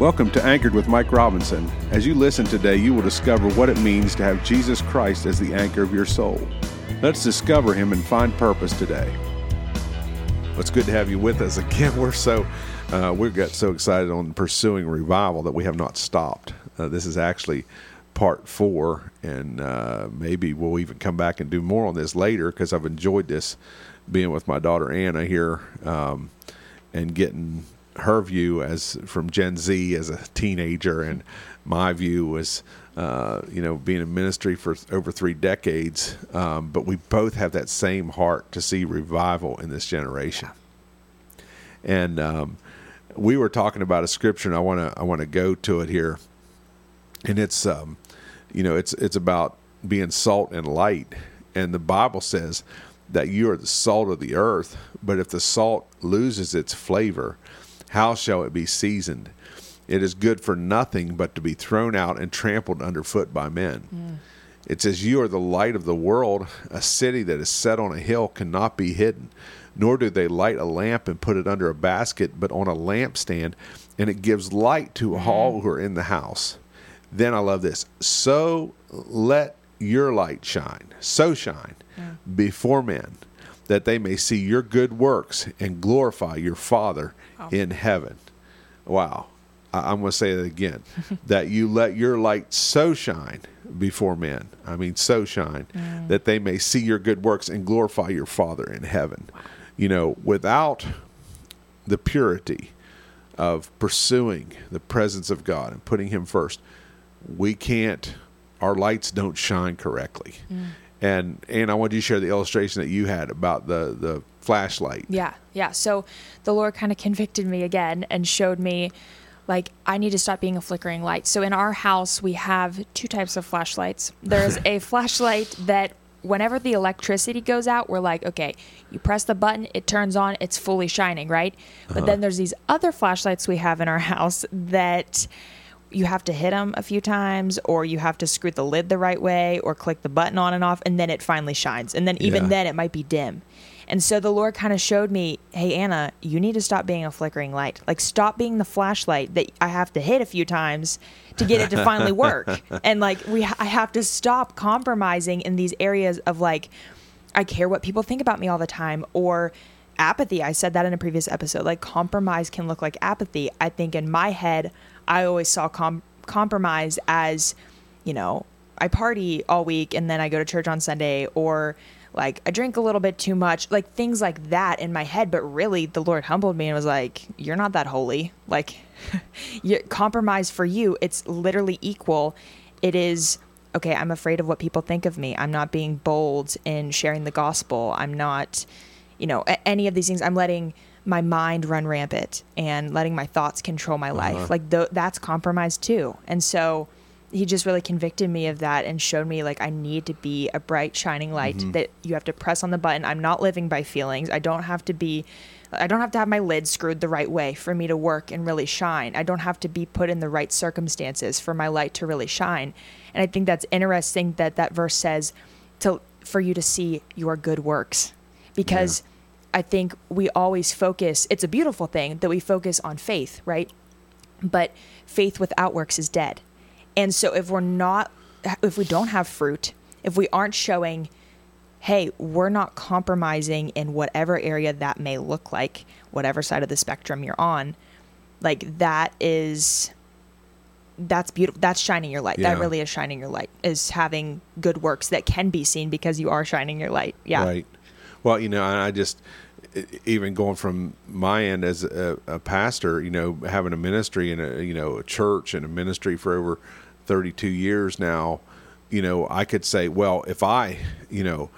Welcome to Anchored with Mike Robinson. As you listen today, you will discover what it means to have Jesus Christ as the anchor of your soul. Let's discover Him and find purpose today. Well, it's good to have you with us again. We're so uh, we got so excited on pursuing revival that we have not stopped. Uh, this is actually part four, and uh, maybe we'll even come back and do more on this later because I've enjoyed this being with my daughter Anna here um, and getting her view as from Gen Z as a teenager, and my view was, uh, you know, being in ministry for over three decades. Um, but we both have that same heart to see revival in this generation. And um, we were talking about a scripture, and I want to I want to go to it here, and it's um, you know it's it's about being salt and light, and the Bible says that you are the salt of the earth, but if the salt loses its flavor, how shall it be seasoned? It is good for nothing but to be thrown out and trampled underfoot by men. Mm. It says, You are the light of the world. A city that is set on a hill cannot be hidden, nor do they light a lamp and put it under a basket, but on a lampstand, and it gives light to mm. all who are in the house. Then I love this. So let your light shine, so shine mm. before men, that they may see your good works and glorify your Father wow. in heaven. Wow. I, am going to say that again that you let your light so shine before men. I mean, so shine mm. that they may see your good works and glorify your Father in heaven. Wow. You know, without the purity of pursuing the presence of God and putting Him first, we can't, our lights don't shine correctly. Mm. And and I want you to share the illustration that you had about the the flashlight. Yeah, yeah. So the Lord kind of convicted me again and showed me like I need to stop being a flickering light. So in our house we have two types of flashlights. There's a flashlight that whenever the electricity goes out, we're like, okay, you press the button, it turns on, it's fully shining, right? But uh-huh. then there's these other flashlights we have in our house that you have to hit them a few times or you have to screw the lid the right way or click the button on and off and then it finally shines. And then even yeah. then it might be dim. And so the lord kind of showed me hey anna you need to stop being a flickering light. Like stop being the flashlight that i have to hit a few times to get it to finally work. And like we i have to stop compromising in these areas of like i care what people think about me all the time or apathy i said that in a previous episode like compromise can look like apathy i think in my head I always saw com- compromise as, you know, I party all week and then I go to church on Sunday or like I drink a little bit too much, like things like that in my head. But really, the Lord humbled me and was like, "You're not that holy. Like, compromise for you, it's literally equal. It is okay. I'm afraid of what people think of me. I'm not being bold in sharing the gospel. I'm not, you know, any of these things. I'm letting." my mind run rampant and letting my thoughts control my life. Uh-huh. Like th- that's compromise too. And so he just really convicted me of that and showed me like I need to be a bright shining light mm-hmm. that you have to press on the button. I'm not living by feelings. I don't have to be I don't have to have my lid screwed the right way for me to work and really shine. I don't have to be put in the right circumstances for my light to really shine. And I think that's interesting that that verse says to for you to see your good works because yeah I think we always focus, it's a beautiful thing that we focus on faith, right? But faith without works is dead. And so if we're not, if we don't have fruit, if we aren't showing, hey, we're not compromising in whatever area that may look like, whatever side of the spectrum you're on, like that is that's beautiful that's shining your light yeah. that really is shining your light is having good works that can be seen because you are shining your light yeah right well you know i just even going from my end as a, a, pastor, you know, having a ministry and a you know a church and a ministry for over 32 years now, you know, I could say, well, if I, you know,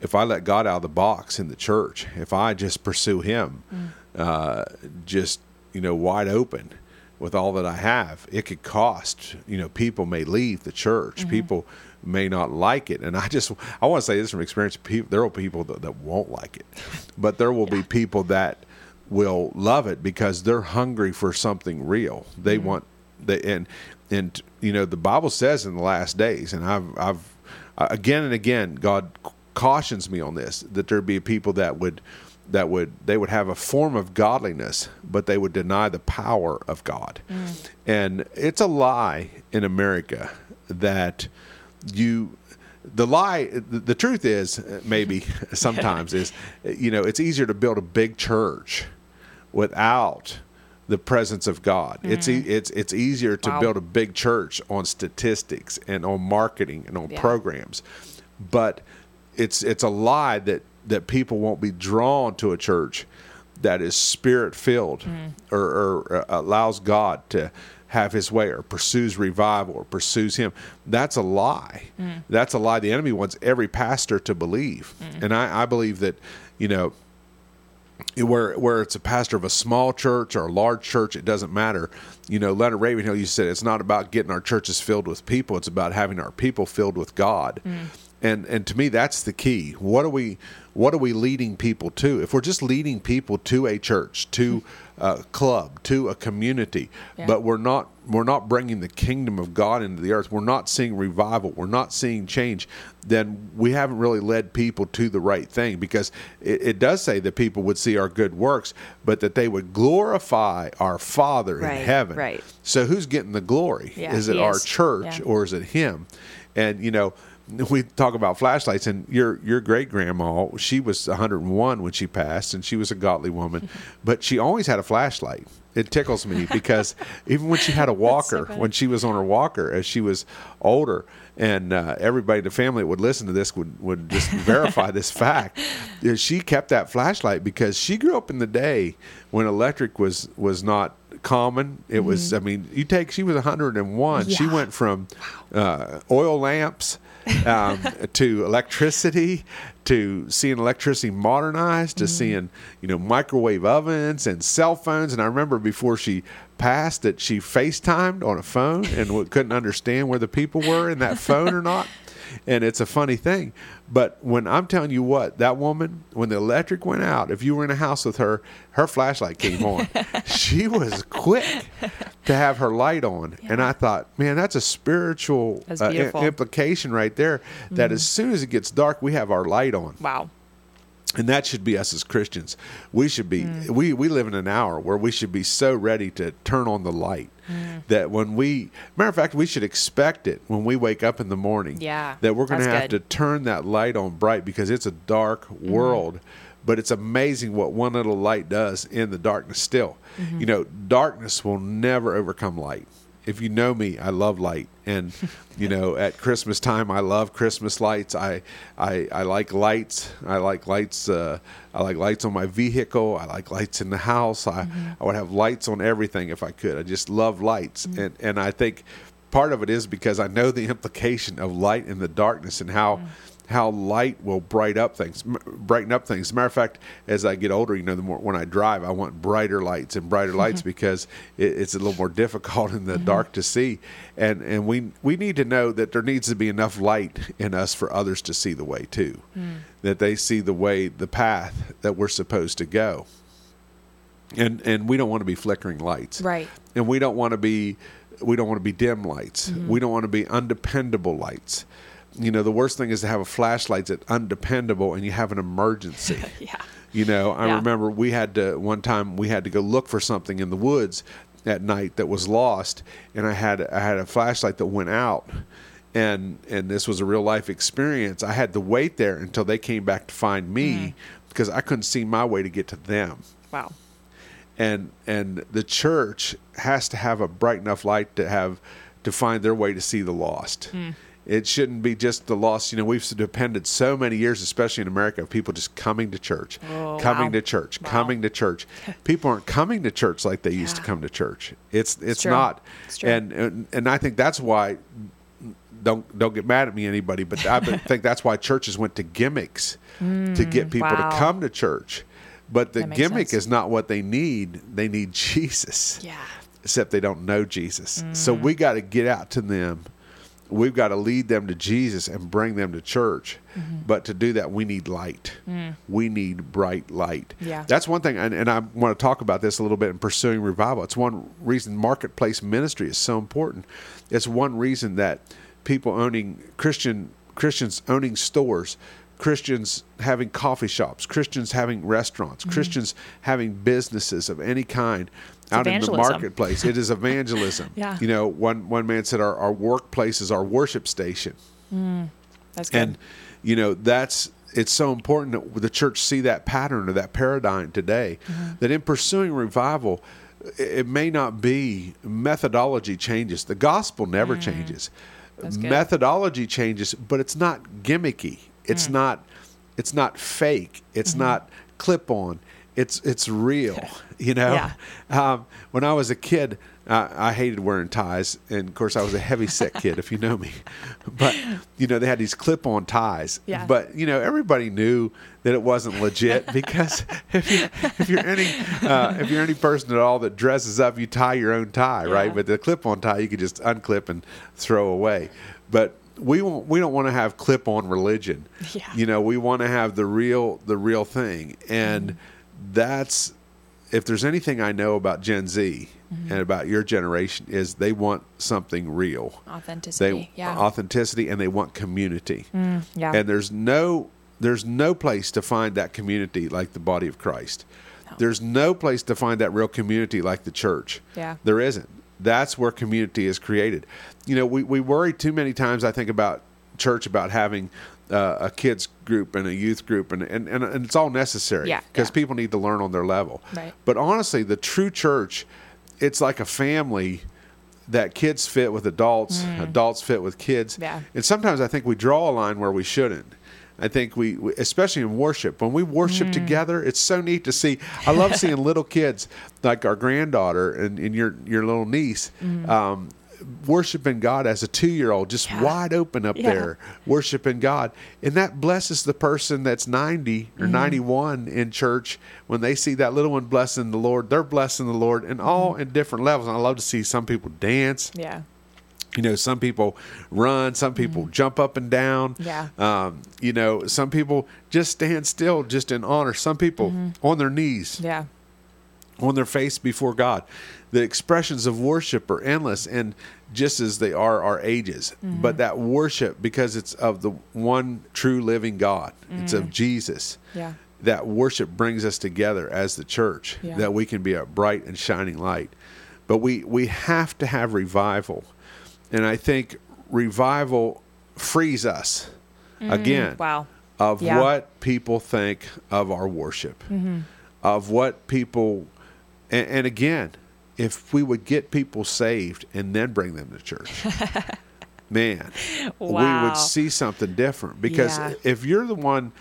if I let God out of the box in the church, if I just pursue Him, mm. uh, just you know, wide open with all that I have, it could cost. You know, people may leave the church. Mm-hmm. People may not like it. And I just I want to say this from experience. People, there are people that, that won't like it, but there will yeah. be people that will love it because they're hungry for something real. They mm-hmm. want the and and you know the Bible says in the last days, and I've I've again and again God cautions me on this that there be people that would that would they would have a form of godliness, but they would deny the power of God. Mm. And it's a lie in America that you the lie the, the truth is uh, maybe sometimes is uh, you know it's easier to build a big church without the presence of God. It's e- mm. it's it's easier to Wow. build a big church on statistics and on marketing and on Yeah. programs. But it's it's a lie that that people won't be drawn to a church that is spirit filled mm-hmm. or, or uh, allows God to have his way or pursues revival or pursues him. That's a lie. Mm. That's a lie the enemy wants every pastor to believe. Mm. And I, I believe that, you know, where where it's a pastor of a small church or a large church, it doesn't matter. You know, Leonard Ravenhill, you said it's not about getting our churches filled with people; it's about having our people filled with God. Mm. And and to me, that's the key. What are we what are we leading people to? If we're just leading people to a church, to a club, to a community, Yeah. but we're not we're not bringing the kingdom of God into the earth. We're not seeing revival. We're not seeing change. Then we haven't really led people to the right thing because it, it does say that people would see our good works, but that they would glorify our Father Right, in heaven. right. So who's getting the glory? Yeah, is it our is. church Yeah. or is it Him? And you know. We talk about flashlights, and your your great grandma, she was 101 when she passed, and she was a godly woman, but she always had a flashlight. It tickles me because even when she had a walker, funny. when she was on her walker as she was older, and uh, everybody in the family that would listen to this would would just verify this fact. She kept that flashlight because she grew up in the day when electric was was not common. It was, I mean, you take she was 101. She went from uh, oil lamps um, to electricity to seeing electricity modernized to seeing you know microwave ovens and cell phones. And i remember before she passed that she facetimed on a phone and couldn't understand where the people were in that phone or not and it's a funny thing. But when i'm telling you what that woman when the electric went out if you were in a house with her her flashlight came on. She was quick to have her light on. And i thought man that's a spiritual That's uh, i- implication right there that as soon as it gets dark we have our light on. Wow. And that should be us as Christians. We should be mm. we we live in an hour where we should be so ready to turn on the light mm. that when we matter of fact we should expect it when we wake up in the morning. Yeah, that we're going to have to turn that light on bright because it's a dark mm-hmm. world. But it's amazing what one little light does in the darkness. Still, mm-hmm. you know, darkness will never overcome light. If you know me, I love light, and you know, at Christmas time, I love Christmas lights. I, I, I like lights. I like lights. Uh, I like lights on my vehicle. I like lights in the house. I, mm-hmm. I would have lights on everything if I could. I just love lights, mm-hmm. and and I think part of it is because I know the implication of light in the darkness and how mm. How light will bright up things, brighten up things. As a matter of fact, as I get older, you know, the more when I drive, I want brighter lights and brighter lights mm-hmm. because it, it's a little more difficult in the dark mm-hmm. to see, and and we we need to know that there needs to be enough light in us for others to see the way too, mm. that they see the way, the path that we're supposed to go. And and we don't want to be flickering lights, Right. and we don't want to be we don't want to be dim lights Mm-hmm. we don't want to be undependable lights you know the worst thing is to have a flashlight that's undependable and you have an emergency Yeah. you know i Yeah. remember we had to one time we had to go look for something in the woods at night that was lost and i had i had a flashlight that went out and and this was a real life experience i had to wait there until they came back to find me Mm. because i couldn't see my way to get to them Wow. and and the church has to have a bright enough light to have to find their way to see the lost. Hmm. It shouldn't be just the loss. You know, we've depended so many years, especially in America, of people just coming to church, Oh, coming wow. to church, Wow. coming to church. People aren't coming to church like they used to come to church. It's it's, true. not, It's and, and and I think that's why. Don't don't get mad at me, anybody, but I think that's why churches went to gimmicks to mm, get people wow. to come to church. But the gimmick sense. is not what they need. They need Jesus. Yeah. Except they don't know Jesus. So mm. we got to get out to them. We've got to lead them to Jesus and bring them to church. Mm-hmm. But to do that, we need light. Mm. We need bright light. Yeah. That's one thing. And, and I want to talk about this a little bit in pursuing revival. It's one reason marketplace ministry is so important. It's one reason that people owning Christian Christians owning stores Christians having coffee shops, Christians having restaurants, mm-hmm. Christians having businesses of any kind out in the marketplace. It is evangelism. Yeah. You know, one one man said our, our workplace is our worship station. That's good. And you know, that's it's so important that the church see that pattern or that paradigm today Mm-hmm. that in pursuing revival it may not be methodology changes. The gospel never changes. Mm. Good. Methodology changes, but it's not gimmicky. It's Mm. not it's not fake. It's Mm-hmm. not clip on. It's it's real. You know, Yeah. um, when I was a kid, I, I hated wearing ties, and of course, I was a heavy set kid, if you know me. But you know, they had these clip-on ties. Yeah. But you know, everybody knew that it wasn't legit because if you if you're any uh, if you're any person at all that dresses up, you tie your own tie, right? But the clip-on tie, you could just unclip and throw away. But we won't, we don't want to have clip-on religion. Yeah. You know, we want to have the real the real thing, and Mm-hmm. That's if there's anything I know about Gen Z Mm-hmm. and about your generation is they want something real. Authenticity. They yeah. authenticity and they want community. Mm, yeah. And there's no there's no place to find that community like the body of Christ. There's no place to find that real community like the church. Yeah. There isn't. That's where community is created. You know, we, we worry too many times, I think, about church, about having uh, a kids group and a youth group, and, and, and, and it's all necessary Yeah, because yeah. people need to learn on their level. Right. But honestly, the true church, it's like a family that kids fit with adults, adults fit with kids. Mm. Yeah. And sometimes I think we draw a line where we shouldn't. I think we, we- especially in worship, when we worship Mm. together, it's so neat to see. I love seeing little kids like our granddaughter and, and your your little niece, um, worshiping God as a two year old, just. Yeah. wide open up Yeah. there, worshiping God, and that blesses the person that's ninety or Mm-hmm. ninety one in church when they see that little one blessing the Lord. They're blessing the Lord, and all in different levels. And I love to see some people dance. yeah. You know, some people run, some people jump up and down. Mm-hmm. Yeah. Um, you know, some people just stand still just in honor. Some people on their knees, Yeah. On their face before God. The expressions of worship are endless and just as they are our ages. Mm-hmm. But that worship, because it's of the one true living God, it's of mm. Jesus. Yeah. That worship brings us together as the church, Yeah. that we can be a bright and shining light. But we, we have to have revival. And I think revival frees us mm-hmm. again Wow. of Yeah. what people think of our worship, mm-hmm. of what people, and, and again, if we would get people saved and then bring them to church, man, we would see something different. Because Yeah. if you're the one,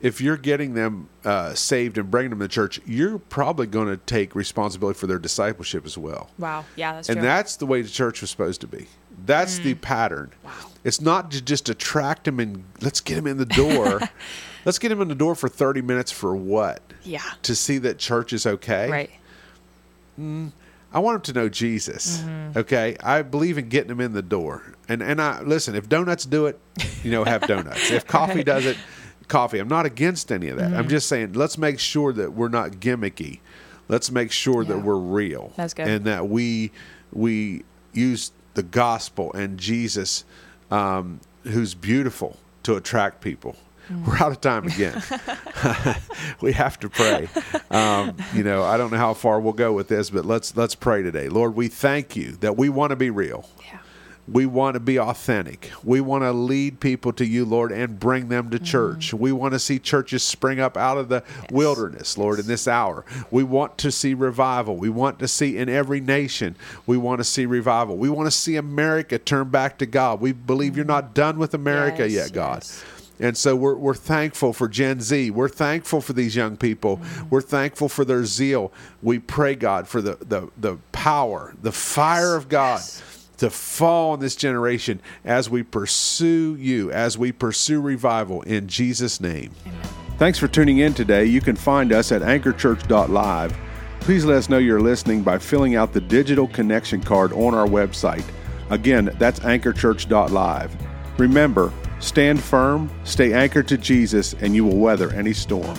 if you're getting them uh, saved and bringing them to church, you're probably going to take responsibility for their discipleship as well. Wow. Yeah, that's And true. that's the way the church was supposed to be. That's the pattern. Wow. It's not to just attract them and let's get them in the door. let's get them in the door for 30 minutes for what? yeah. To see that church is okay? Right. I want them to know Jesus. Mm-hmm. Okay? I believe in getting them in the door. And and I listen, if donuts do it, you know, have donuts. if coffee does it, coffee. I'm not against any of that. Mm-hmm. I'm just saying let's make sure that we're not gimmicky. Let's make sure that we're real. That's good. And that we we use the gospel and Jesus um, who's beautiful to attract people. Mm. We're out of time again. we have to pray. Um, you know, I don't know how far we'll go with this, but let's let's pray today. Lord, we thank you that we want to be real. Yeah. We want to be authentic. We want to lead people to you, Lord, and bring them to church. We want to see churches spring up out of the wilderness, Lord, in this hour. We want to see revival. We want to see in every nation, we want to see revival. We want to see America turn back to God. We believe you're not done with America Yes, yet, God. yes. And so we're, we're thankful for Gen Z. We're thankful for these young people. Mm. We're thankful for their zeal. We pray, God, for the, the, the power, the fire of God to fall on this generation as we pursue you, as we pursue revival in Jesus' name. Thanks for tuning in today. You can find us at anchorchurch.live. Please let us know you're listening by filling out the digital connection card on our website. Again, that's anchorchurch.live. Remember, stand firm, stay anchored to Jesus, and you will weather any storm.